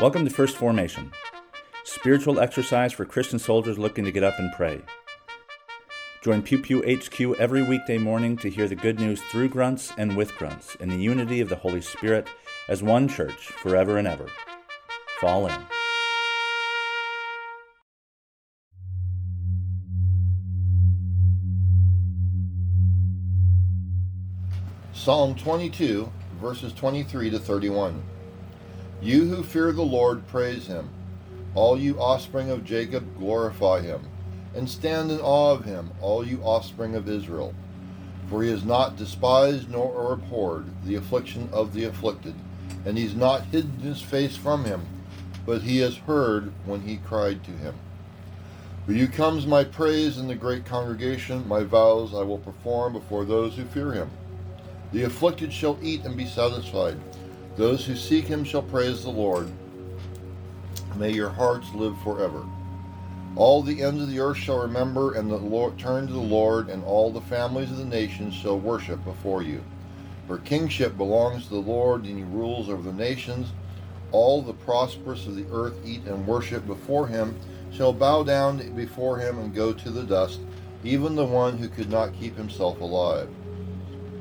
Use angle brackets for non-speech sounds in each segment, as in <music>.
Welcome to First Formation, spiritual exercise for Christian soldiers looking to get up and pray. Join Pew Pew HQ every weekday morning to hear the good news through grunts and with grunts in the unity of the Holy Spirit as one church forever and ever. Fall in. Psalm 22, verses 23 to 31. You who fear the Lord, praise him. All you offspring of Jacob, glorify him. And stand in awe of him, all you offspring of Israel. For he has not despised nor abhorred the affliction of the afflicted, and he has not hidden his face from him, but he has heard when he cried to him. For you comes my praise in the great congregation, my vows I will perform before those who fear him. The afflicted shall eat and be satisfied. Those who seek him shall praise the Lord. May your hearts live forever. All the ends of the earth shall remember and the Lord, turn to the Lord, and all the families of the nations shall worship before you. For kingship belongs to the Lord, and he rules over the nations. All the prosperous of the earth eat and worship before him, shall bow down before him and go to the dust, even the one who could not keep himself alive.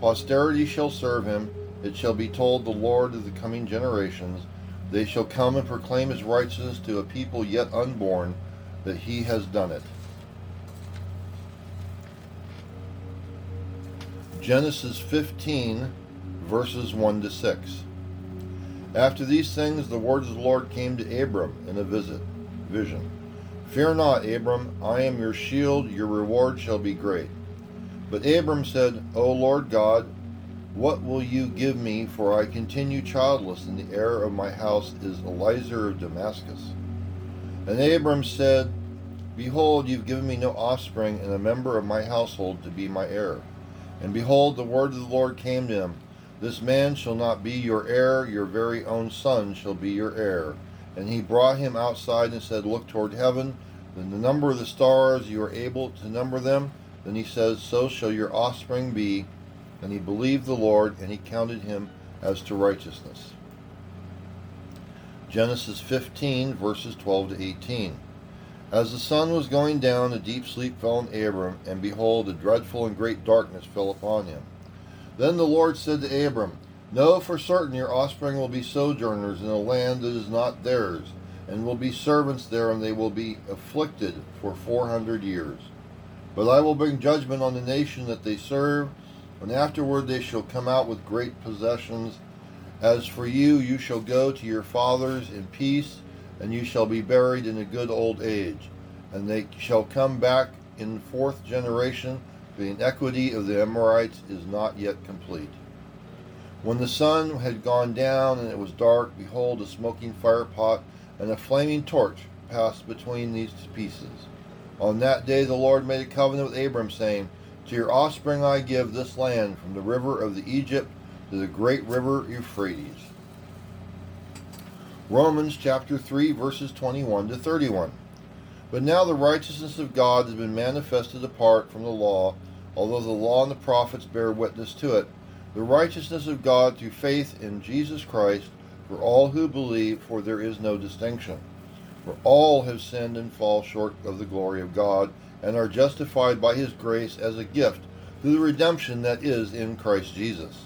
Posterity shall serve him. It shall be told the Lord of the coming generations. They shall come and proclaim his righteousness to a people yet unborn, that he has done it. Genesis 15, verses 1 to 6. After these things, the words of the Lord came to Abram in a visit, vision. Fear not, Abram, I am your shield, your reward shall be great. But Abram said, O Lord God, what will you give me, for I continue childless, and the heir of my house is Eliezer of Damascus? And Abram said, Behold, you've given me no offspring, and a member of my household to be my heir. And behold, the word of the Lord came to him This man shall not be your heir, your very own son shall be your heir. And he brought him outside and said, Look toward heaven, then the number of the stars, you are able to number them. Then he says, So shall your offspring be. And he believed the Lord, and he counted him as to righteousness. Genesis 15, verses 12 to 18. As the sun was going down, a deep sleep fell on Abram, and behold, a dreadful and great darkness fell upon him. Then the Lord said to Abram, Know for certain your offspring will be sojourners in a land that is not theirs, and will be servants there, and they will be afflicted for four hundred years. But I will bring judgment on the nation that they serve, and afterward they shall come out with great possessions. As for you, you shall go to your fathers in peace, and you shall be buried in a good old age. And they shall come back in the fourth generation, the iniquity of the Amorites is not yet complete. When the sun had gone down and it was dark, behold, a smoking firepot and a flaming torch passed between these two pieces. On that day the Lord made a covenant with Abram, saying, To your offspring I give this land, from the river of the Egypt to the great river Euphrates. Romans chapter 3, verses 21 to 31. But now the righteousness of God has been manifested apart from the law, although the law and the prophets bear witness to it. The righteousness of God through faith in Jesus Christ for all who believe, for there is no distinction. For all have sinned and fall short of the glory of God, and are justified by his grace as a gift through the redemption that is in Christ Jesus,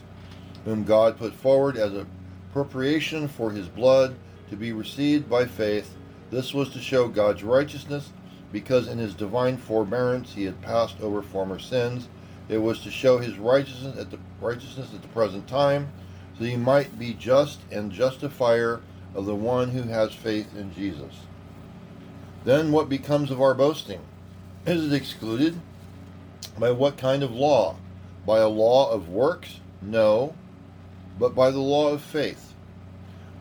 whom God put forward as a propitiation for his blood to be received by faith. This was to show God's righteousness, because in his divine forbearance he had passed over former sins. It was to show his righteousness at the righteousness at the present time, so he might be just and justifier of the one who has faith in Jesus. Then what becomes of our boasting? Is it excluded? By what kind of law? By a law of works? No, but by the law of faith.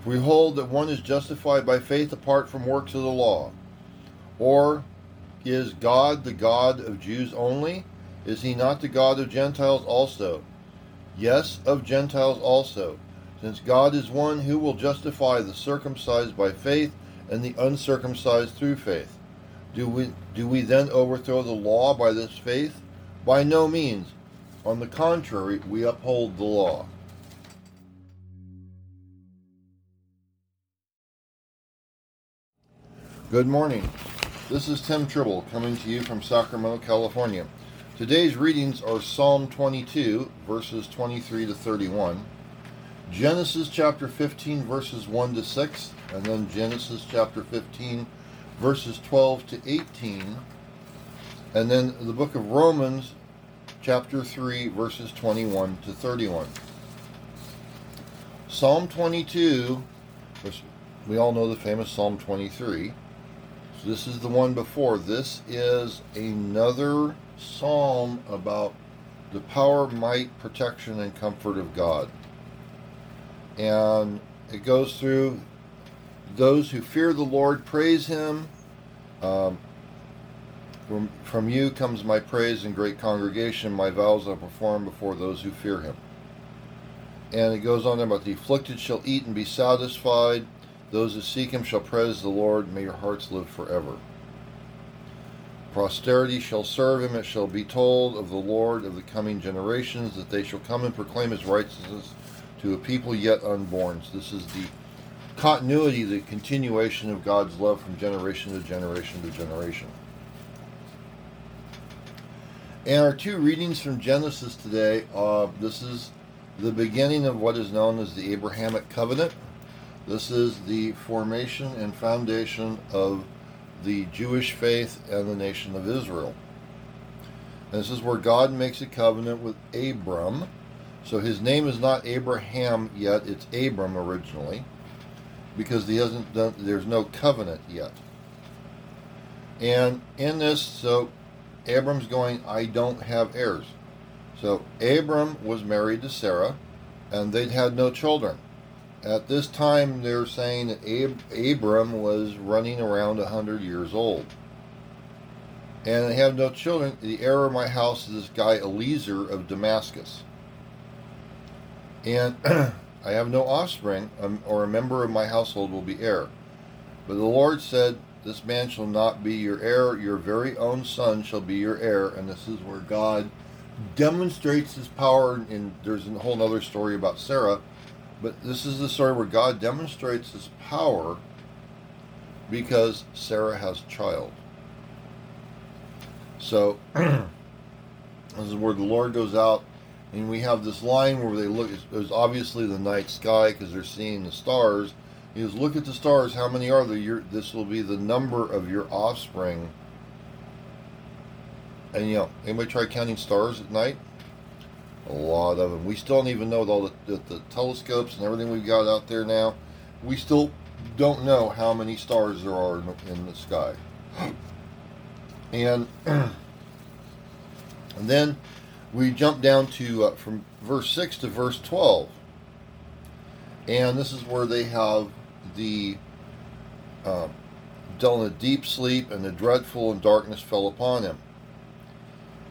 For we hold that one is justified by faith apart from works of the law. Or is God the God of Jews only? Is he not the God of Gentiles also? Yes, of Gentiles also, since God is one who will justify the circumcised by faith and the uncircumcised through faith. Do we, do we then overthrow the law by this faith? By no means. On the contrary, we uphold the law. Good morning. This is Tim Tribble coming to you from Sacramento, California. Today's readings are Psalm 22, verses 23 to 31, Genesis chapter 15, verses 1 to 6, and then Genesis chapter 15, verses 12 to 18, and then the book of Romans chapter 3, verses 21 to 31. Psalm 22, we all know the famous Psalm 23 So this is the one before. This is another psalm about the power, might, protection, and comfort of God. And it goes through those who fear the Lord praise him. Um, from, from you comes my praise and great congregation. My vows I perform before those who fear him. And it goes on about the afflicted shall eat and be satisfied. Those who seek him shall praise the Lord. May your hearts live forever. Posterity shall serve him. It shall be told of the Lord of the coming generations that they shall come and proclaim his righteousness to a people yet unborn. So this is the continuity, the continuation of God's love from generation to generation to generation. And our two readings from Genesis today, uh, this is the beginning of what is known as the Abrahamic covenant. This is the formation and foundation of the Jewish faith and the nation of Israel. And this is where God makes a covenant with Abram. So his name is not Abraham yet, it's Abram originally, because he hasn't done there's no covenant yet. And in this, so Abram's going, I don't have heirs. So Abram was married to Sarah, and they'd had no children. At this time, they're saying that Ab- Abram was running around 100 years old. And they have no children. The heir of my house is this guy Eliezer of Damascus. And <clears throat> I have no offspring, um, or a member of my household will be heir. But the Lord said, This man shall not be your heir, your very own son shall be your heir. And this is where God demonstrates his power. And there's a whole other story about Sarah but this is the story where God demonstrates his power because Sarah has a child. So, <clears throat> this is where the Lord goes out, and we have this line where they look, it's obviously the night sky because they're seeing the stars. He goes, Look at the stars, how many are there? Your, this will be the number of your offspring. And you know, anybody try counting stars at night? a lot of them. We still don't even know with all the, the, the, telescopes and everything we've got out there now. We still don't know how many stars there are in in the sky. <gasps> And, <clears throat> and then we jump down to uh, from verse 6 to verse 12. And this is where they have the uh, in a deep sleep, and the dreadful and darkness fell upon him.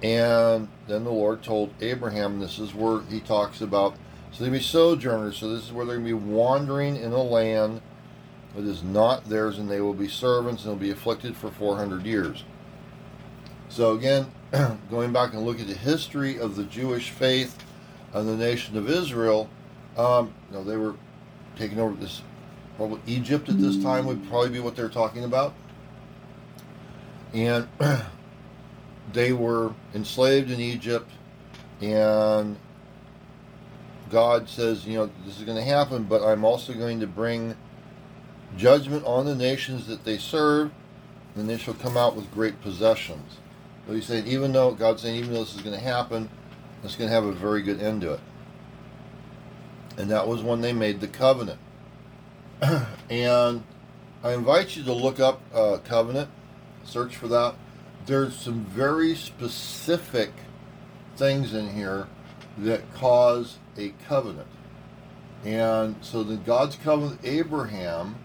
And then the Lord told Abraham, this is where he talks about, so they're going to be sojourners. So this is where they're going to be wandering in a land that is not theirs, and they will be servants and will be afflicted for 400 years. So again, <clears throat> going back and look at the history of the Jewish faith and the nation of Israel, um, you know, they were taking over this. Probably Egypt at this time would probably be what they're talking about, and <clears throat> they were enslaved in Egypt, and God says, you know, this is going to happen, but I'm also going to bring judgment on the nations that they serve, and they shall come out with great possessions. So he's saying, even though God's saying, even though this is going to happen, it's going to have a very good end to it. And that was when they made the covenant. <clears throat> and I invite you to look up uh, covenant, search for that there's some very specific things in here that cause a covenant. And so the God's covenant with Abraham,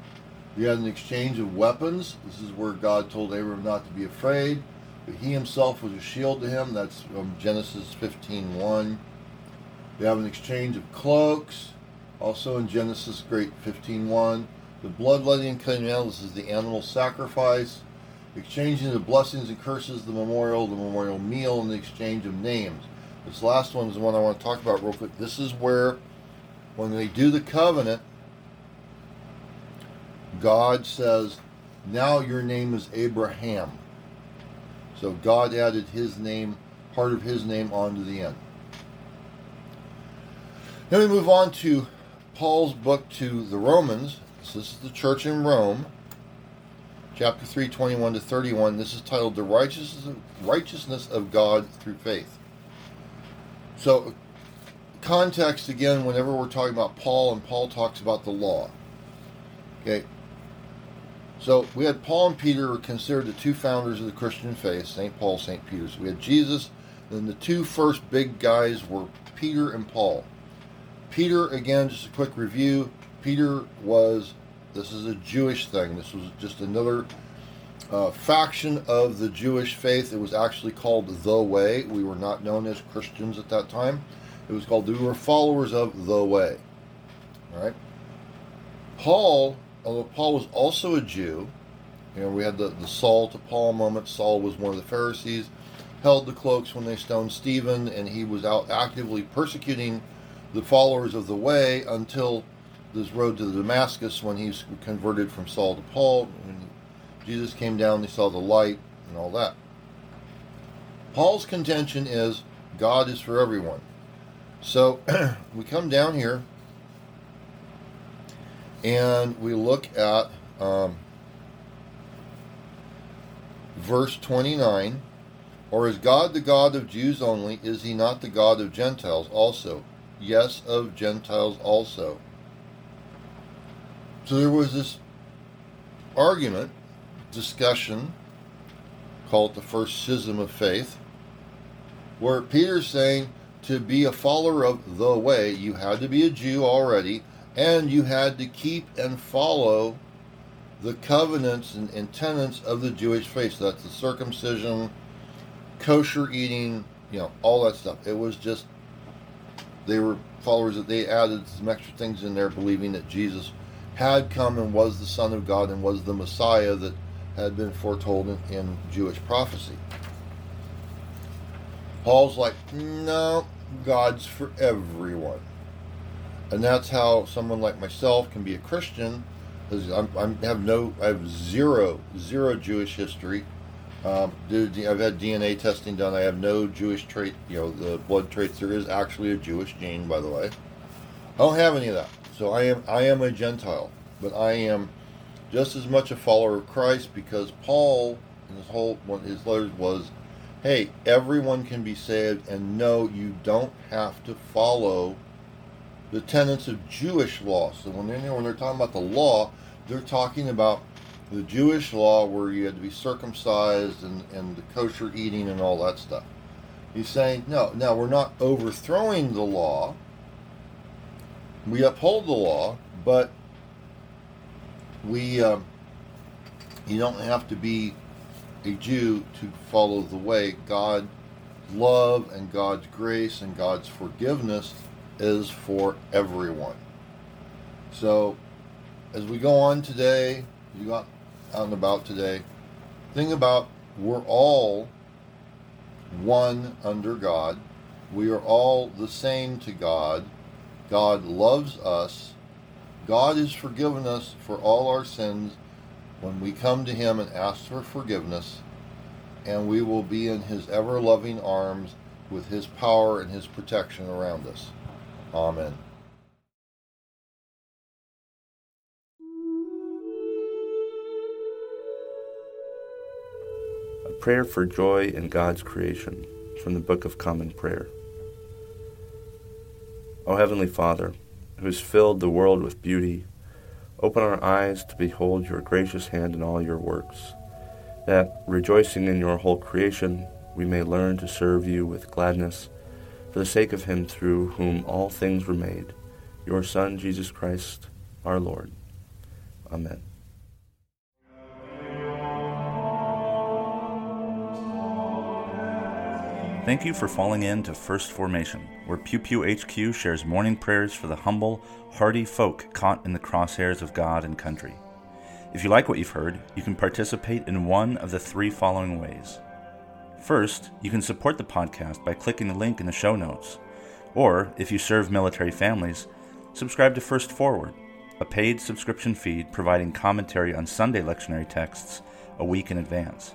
you had an exchange of weapons. This is where God told Abraham not to be afraid. He himself was a shield to him. That's from Genesis 15.1. You have an exchange of cloaks. Also in Genesis great 15.1. The bloodletting and cutting animals is the animal sacrifice exchanging the blessings and curses, the memorial, the memorial meal, and the exchange of names. This last one is the one I want to talk about real quick. This is where, when they do the covenant, God says, Now your name is Abraham. So God added his name, part of his name, onto the end. Then we move on to Paul's book to the Romans. So this is the church in Rome, chapter 3, 21 to 31. This is titled The Righteousness of, Righteousness of God Through Faith. So, context again, whenever we're talking about Paul, and Paul talks about the law. Okay, so we had Paul and Peter were considered the two founders of the Christian faith, St. Paul, St. Peter. So we had Jesus, then the two first big guys were Peter and Paul. Peter, again, just a quick review. Peter was, this is a Jewish thing. This was just another uh, faction of the Jewish faith. It was actually called the Way. We were not known as Christians at that time. It was called, we were followers of the Way. All right. Paul although Paul was also a Jew, you know, we had the, the Saul to Paul moment. Saul was one of the Pharisees, held the cloaks when they stoned Stephen, and he was out actively persecuting the followers of the way until this road to Damascus when he's converted from Saul to Paul. When Jesus came down, he saw the light and all that. Paul's contention is God is for everyone. So <clears throat> we come down here and we look at um, verse 29 Or is God the God of Jews only? Is he not the God of Gentiles also? Yes, of Gentiles also. So there was this argument, discussion, called the first schism of faith, where Peter's saying to be a follower of the way, you had to be a Jew already and you had to keep and follow the covenants and, and tenets of the Jewish faith. So that's the circumcision, kosher eating, you know, all that stuff. It was just they were followers that they added some extra things in there, believing that Jesus had come and was the Son of God and was the Messiah that had been foretold in, in Jewish prophecy. Paul's like, no, God's for everyone and that's how someone like myself can be a Christian. I'm, I'm have no, I have zero, zero Jewish history. Um, I've had DNA testing done. I have no Jewish trait, you know, the blood traits. There is actually a Jewish gene, by the way. I don't have any of that. So I am, I am a Gentile, but I am just as much a follower of Christ because Paul, in his whole one his letters was, hey, everyone can be saved, and no, you don't have to follow the tenets of Jewish law. So when they're, when they're talking about the law, they're talking about the Jewish law where you had to be circumcised and, and the kosher eating and all that stuff. He's saying, no, now we're not overthrowing the law. We uphold the law, but we, um, you don't have to be a Jew to follow the way. God's love and God's grace and God's forgiveness is for everyone. So, as we go on today, you got out and about today, think about we're all one under God. We are all the same to God. God loves us. God has forgiven us for all our sins when we come to Him and ask for forgiveness, and we will be in His ever loving arms with His power and His protection around us. Amen. A prayer for joy in God's creation from the Book of Common Prayer. O Heavenly Father, who has filled the world with beauty, open our eyes to behold your gracious hand in all your works, that, rejoicing in your whole creation, we may learn to serve you with gladness for the sake of him through whom all things were made, your Son, Jesus Christ, our Lord. Amen. Thank you for falling in to First Formation, where Pew Pew HQ shares morning prayers for the humble, hardy folk caught in the crosshairs of God and country. If you like what you've heard, you can participate in one of the three following ways. First, you can support the podcast by clicking the link in the show notes. Or, if you serve military families, subscribe to First Forward. a paid subscription feed providing commentary on Sunday lectionary texts a week in advance.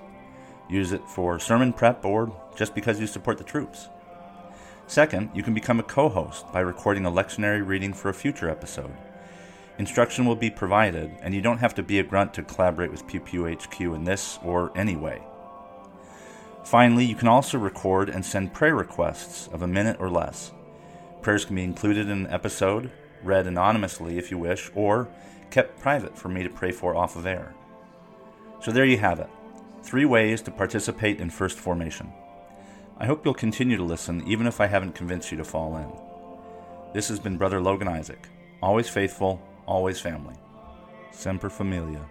Use it for sermon prep or just because you support the troops. Second, you can become a co host by recording a lectionary reading for a future episode. Instruction will be provided, and you don't have to be a grunt to collaborate with Pew Pew HQ in this or any way. Finally, you can also record and send prayer requests of a minute or less. Prayers can be included in an episode, read anonymously if you wish, or kept private for me to pray for off of air. So there you have it three ways to participate in First Formation. I hope you'll continue to listen even if I haven't convinced you to fall in. This has been Brother Logan Isaac, always faithful, always family. Semper Familia.